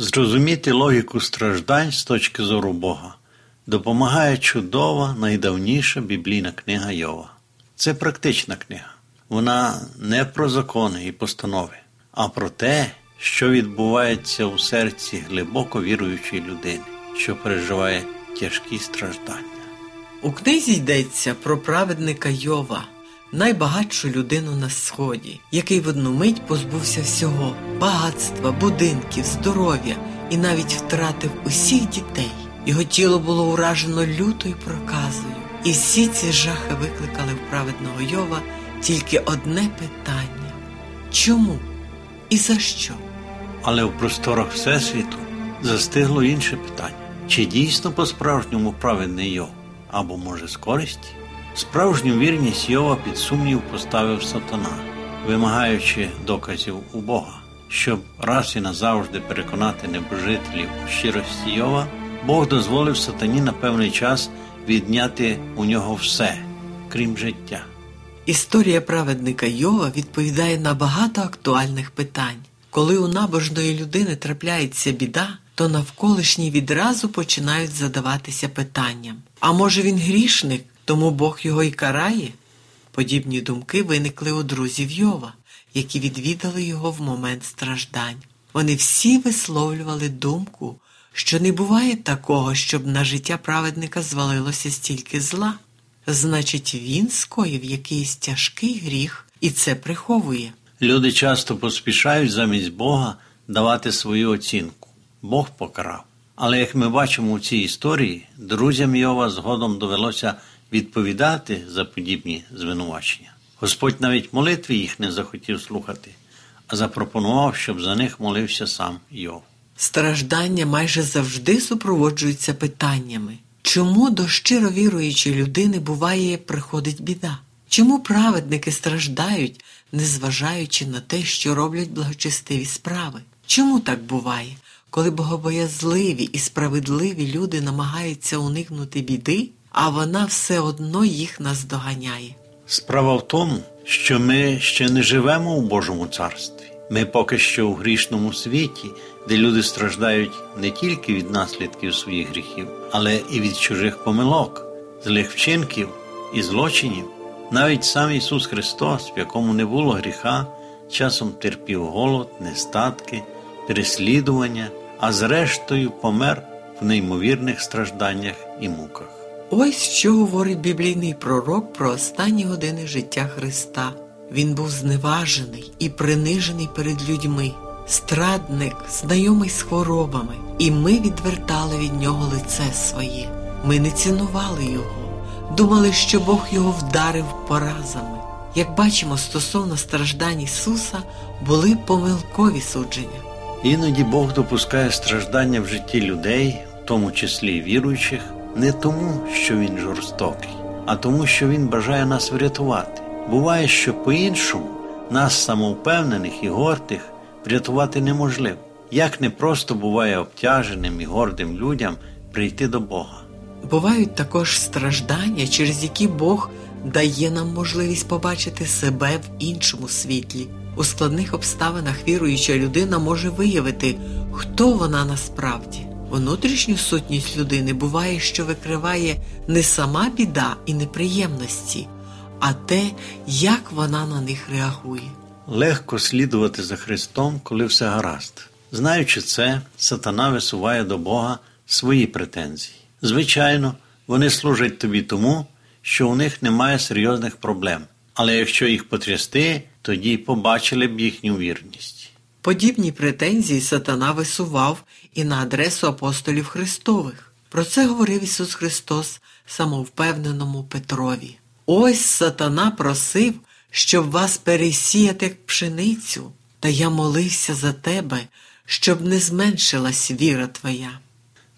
Зрозуміти логіку страждань з точки зору Бога допомагає чудова, найдавніша біблійна книга Йова. Це практична книга. Вона не про закони і постанови, а про те, що відбувається у серці глибоко віруючої людини, що переживає тяжкі страждання. У книзі йдеться про праведника Йова, найбагатшу людину на сході, який в одну мить позбувся всього багатства, будинків, здоров'я і навіть втратив усіх дітей. Його тіло було уражено лютою проказою, і всі ці жахи викликали в праведного Йова тільки одне питання чому і за що? Але в просторах Всесвіту застигло інше питання: чи дійсно по-справжньому праведний Йов, або, може, з користі? Справжню вірність Йова під сумнів поставив сатана, вимагаючи доказів у Бога. Щоб раз і назавжди переконати небожителів у щирості Йова, Бог дозволив сатані на певний час відняти у нього все, крім життя. Історія праведника Йова відповідає на багато актуальних питань. Коли у набожної людини трапляється біда, то навколишні відразу починають задаватися питанням: а може він грішник, тому Бог його й карає? Подібні думки виникли у друзів Йова, які відвідали його в момент страждань. Вони всі висловлювали думку, що не буває такого, щоб на життя праведника звалилося стільки зла. Значить, він скоїв якийсь тяжкий гріх і це приховує. Люди часто поспішають замість Бога давати свою оцінку. Бог покарав. Але як ми бачимо у цій історії, друзям Йова згодом довелося відповідати за подібні звинувачення. Господь навіть молитви їх не захотів слухати, а запропонував, щоб за них молився сам Йов. Страждання майже завжди супроводжуються питаннями. Чому до щиро віруючої людини буває приходить біда? Чому праведники страждають, незважаючи на те, що роблять благочестиві справи? Чому так буває, коли богобоязливі і справедливі люди намагаються уникнути біди, а вона все одно їх наздоганяє? Справа в тому, що ми ще не живемо у Божому царстві. Ми поки що у грішному світі, де люди страждають не тільки від наслідків своїх гріхів, але і від чужих помилок, злих вчинків і злочинів. Навіть сам Ісус Христос, в якому не було гріха, часом терпів голод, нестатки, переслідування, а зрештою помер в неймовірних стражданнях і муках. Ось що говорить біблійний пророк про останні години життя Христа. Він був зневажений і принижений перед людьми, страдник, знайомий з хворобами, і ми відвертали від нього лице своє. Ми не цінували його, думали, що Бог його вдарив поразами. Як бачимо, стосовно страждань Ісуса були помилкові судження. Іноді Бог допускає страждання в житті людей, в тому числі й віруючих, не тому, що Він жорстокий, а тому, що Він бажає нас врятувати. Буває, що по-іншому нас самовпевнених і гордих врятувати неможливо. Як не просто буває обтяженим і гордим людям прийти до Бога. Бувають також страждання, через які Бог дає нам можливість побачити себе в іншому світлі. У складних обставинах віруюча людина може виявити, хто вона насправді. Внутрішню сутність людини буває, що викриває не сама біда і неприємності, а те, як вона на них реагує. Легко слідувати за Христом, коли все гаразд. Знаючи це, сатана висуває до Бога свої претензії. Звичайно, вони служать тобі тому, що у них немає серйозних проблем. Але якщо їх потрясти, тоді побачили б їхню вірність. Подібні претензії сатана висував і на адресу апостолів Христових. Про це говорив Ісус Христос самовпевненому Петрові. Ось сатана просив, щоб вас пересіяти як пшеницю, та я молився за тебе, щоб не зменшилась віра твоя.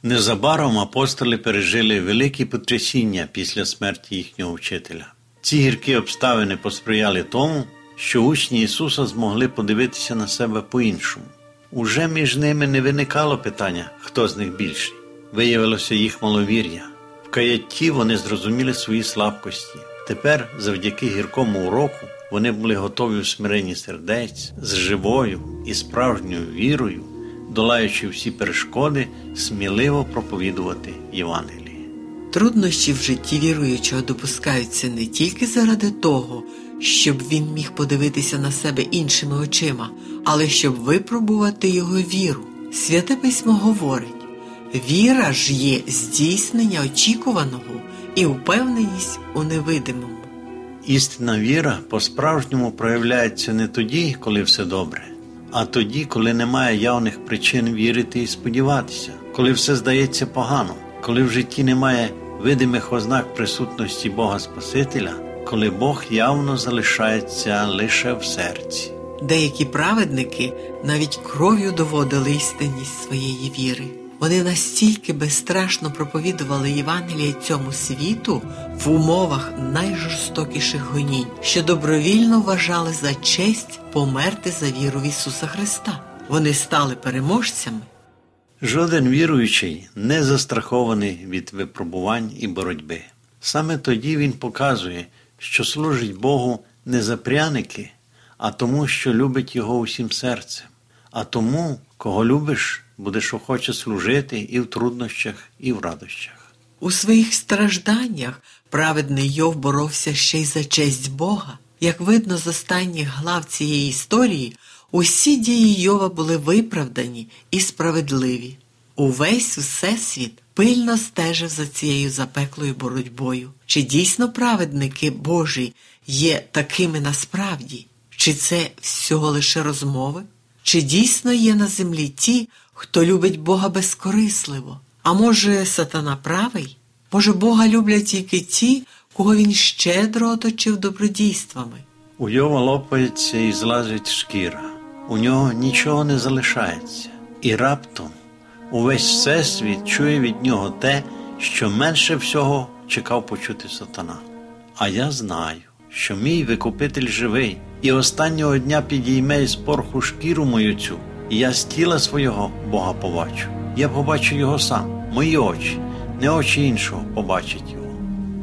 Незабаром апостоли пережили великі потрясіння після смерті їхнього вчителя. Ці гіркі обставини посприяли тому, що учні Ісуса змогли подивитися на себе по-іншому. Уже між ними не виникало питання, хто з них більший. виявилося їх маловір'я. В каятті вони зрозуміли свої слабкості. Тепер, завдяки гіркому уроку, вони були готові у смиренні сердець з живою і справжньою вірою, долаючи всі перешкоди, сміливо проповідувати Євангеліє. Труднощі в житті віруючого допускаються не тільки заради того, щоб він міг подивитися на себе іншими очима, але щоб випробувати його віру. Святе письмо говорить: віра ж є здійснення очікуваного і впевненість у невидимому. Істинна віра по-справжньому проявляється не тоді, коли все добре, а тоді, коли немає явних причин вірити і сподіватися, коли все здається погано, коли в житті немає видимих ознак присутності Бога Спасителя, коли Бог явно залишається лише в серці. Деякі праведники навіть кров'ю доводили істинність своєї віри. Вони настільки безстрашно проповідували Євангеліє цьому світу в умовах найжорстокіших гонінь, що добровільно вважали за честь померти за віру в Ісуса Христа. Вони стали переможцями. Жоден віруючий не застрахований від випробувань і боротьби. Саме тоді він показує, що служить Богу не за пряники, а тому, що любить його усім серцем, а тому, кого любиш, будеш охоче служити і в труднощах, і в радощах. У своїх стражданнях праведний Йов боровся ще й за честь Бога. Як видно з останніх глав цієї історії, усі дії Йова були виправдані і справедливі. Увесь всесвіт пильно стежив за цією запеклою боротьбою. Чи дійсно праведники Божі є такими насправді? Чи це всього лише розмови? Чи дійсно є на землі ті, хто любить Бога безкорисливо? А може, сатана правий? Може, Бога люблять тільки ті, кого він щедро оточив добродійствами? У Йова лопається і злазить шкіра, у нього нічого не залишається, і раптом увесь всесвіт чує від нього те, що менше всього чекав почути сатана. А я знаю, що мій викупитель живий, і останнього дня підійме із порху шкіру мою цю, і я з тіла свого Бога побачу. Я побачу його сам, мої очі, не очі іншого побачать його.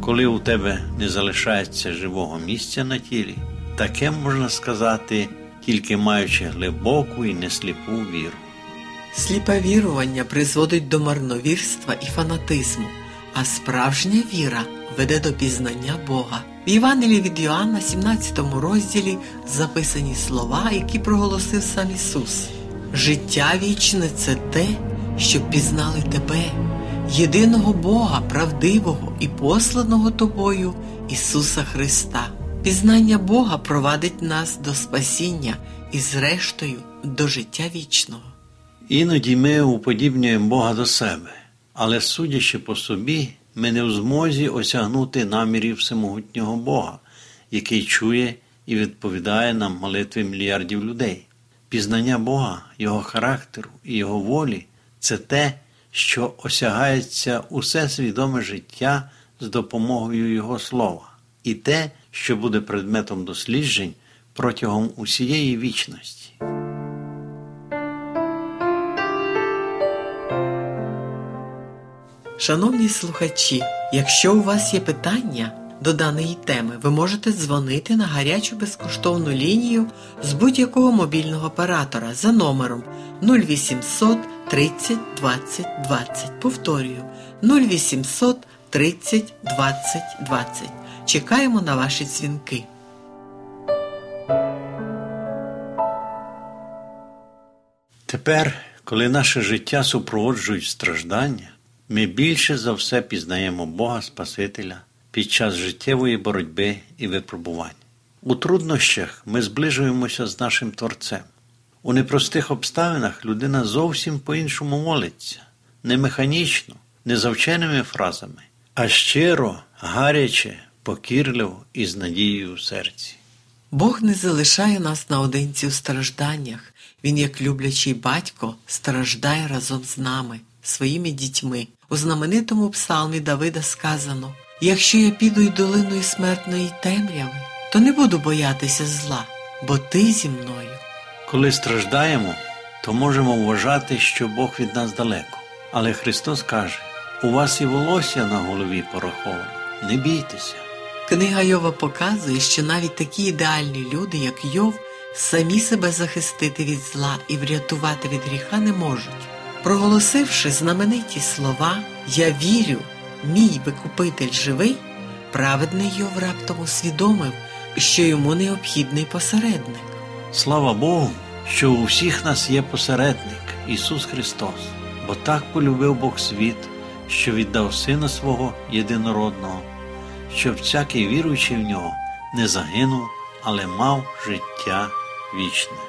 Коли у тебе не залишається живого місця на тілі, таке можна сказати, тільки маючи глибоку і несліпу віру. Сліпе вірування призводить до марновірства і фанатизму, а справжня віра веде до пізнання Бога. В Євангелії від Йоанна, 17 розділі, записані слова, які проголосив сам Ісус. Життя вічне це те, щоб пізнали тебе, єдиного Бога, правдивого і посланого тобою, Ісуса Христа. Пізнання Бога провадить нас до спасіння і, зрештою, до життя вічного. Іноді ми уподібнюємо Бога до себе, але судячи по собі, ми не в змозі осягнути намірів всемогутнього Бога, який чує і відповідає нам молитви мільярдів людей. Пізнання Бога, Його характеру і Його волі це те, що осягається усе свідоме життя з допомогою Його слова, і те, що буде предметом досліджень протягом усієї вічності. Шановні слухачі, якщо у вас є питання до даної теми, ви можете дзвонити на гарячу безкоштовну лінію з будь-якого мобільного оператора за номером 0800 30 20 20. Повторюю 0800 30 20 20. Чекаємо на ваші дзвінки. Тепер, коли наше життя супроводжують страждання, ми більше за все пізнаємо Бога Спасителя під час життєвої боротьби і випробувань. У труднощах ми зближуємося з нашим Творцем. У непростих обставинах людина зовсім по-іншому молиться, не механічно, не за вченими фразами, а щиро, гаряче, покірливо і з надією в серці. Бог не залишає нас наодинці у стражданнях. Він, як люблячий батько, страждає разом з нами, своїми дітьми. У знаменитому псалмі Давида сказано: Якщо я піду й долиною смертної темряви, то не буду боятися зла, бо ти зі мною. Коли страждаємо, то можемо вважати, що Бог від нас далеко. Але Христос каже: у вас і волосся на голові пораховано, не бійтеся. Книга Йова показує, що навіть такі ідеальні люди, як Йов, самі себе захистити від зла і врятувати від гріха не можуть. Проголосивши знамениті слова Я вірю, мій викупитель живий, праведний Йов раптом усвідомив, що йому необхідний посередник. Слава Богу, що у всіх нас є посередник Ісус Христос, бо так полюбив Бог світ, що віддав Сина свого єдинородного, щоб всякий віруючий в нього не загинув, але мав життя вічне.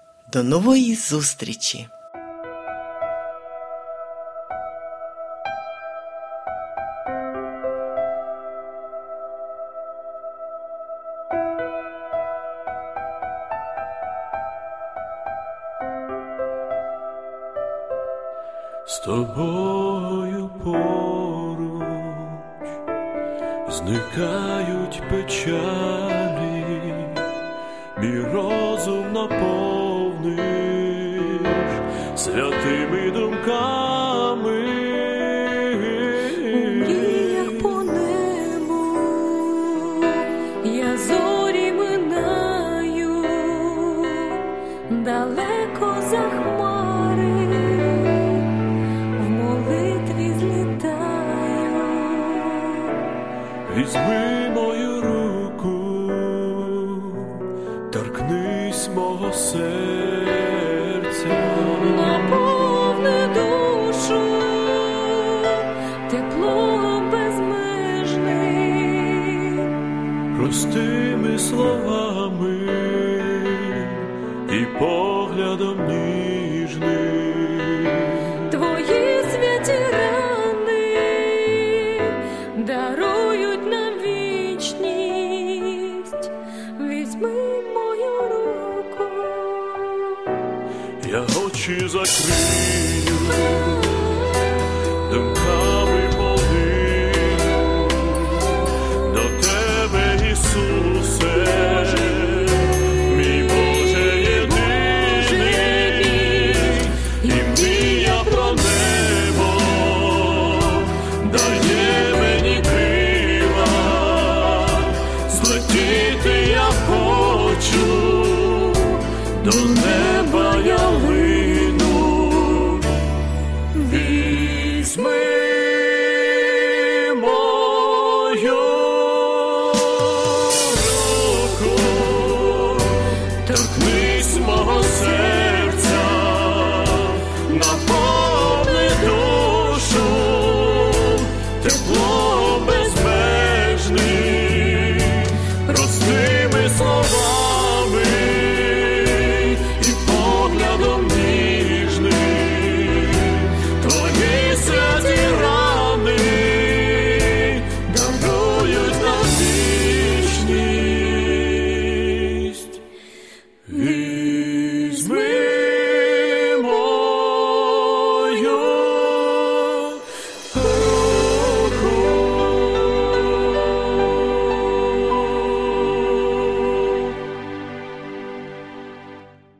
До нової зустрічі! З тобою поруч зникають печалі, мій розум наповниш святими думками. простими словами і поглядом ніжним. Твої святі рани дарують нам вічність. Візьми мою руку. Я очі закрию,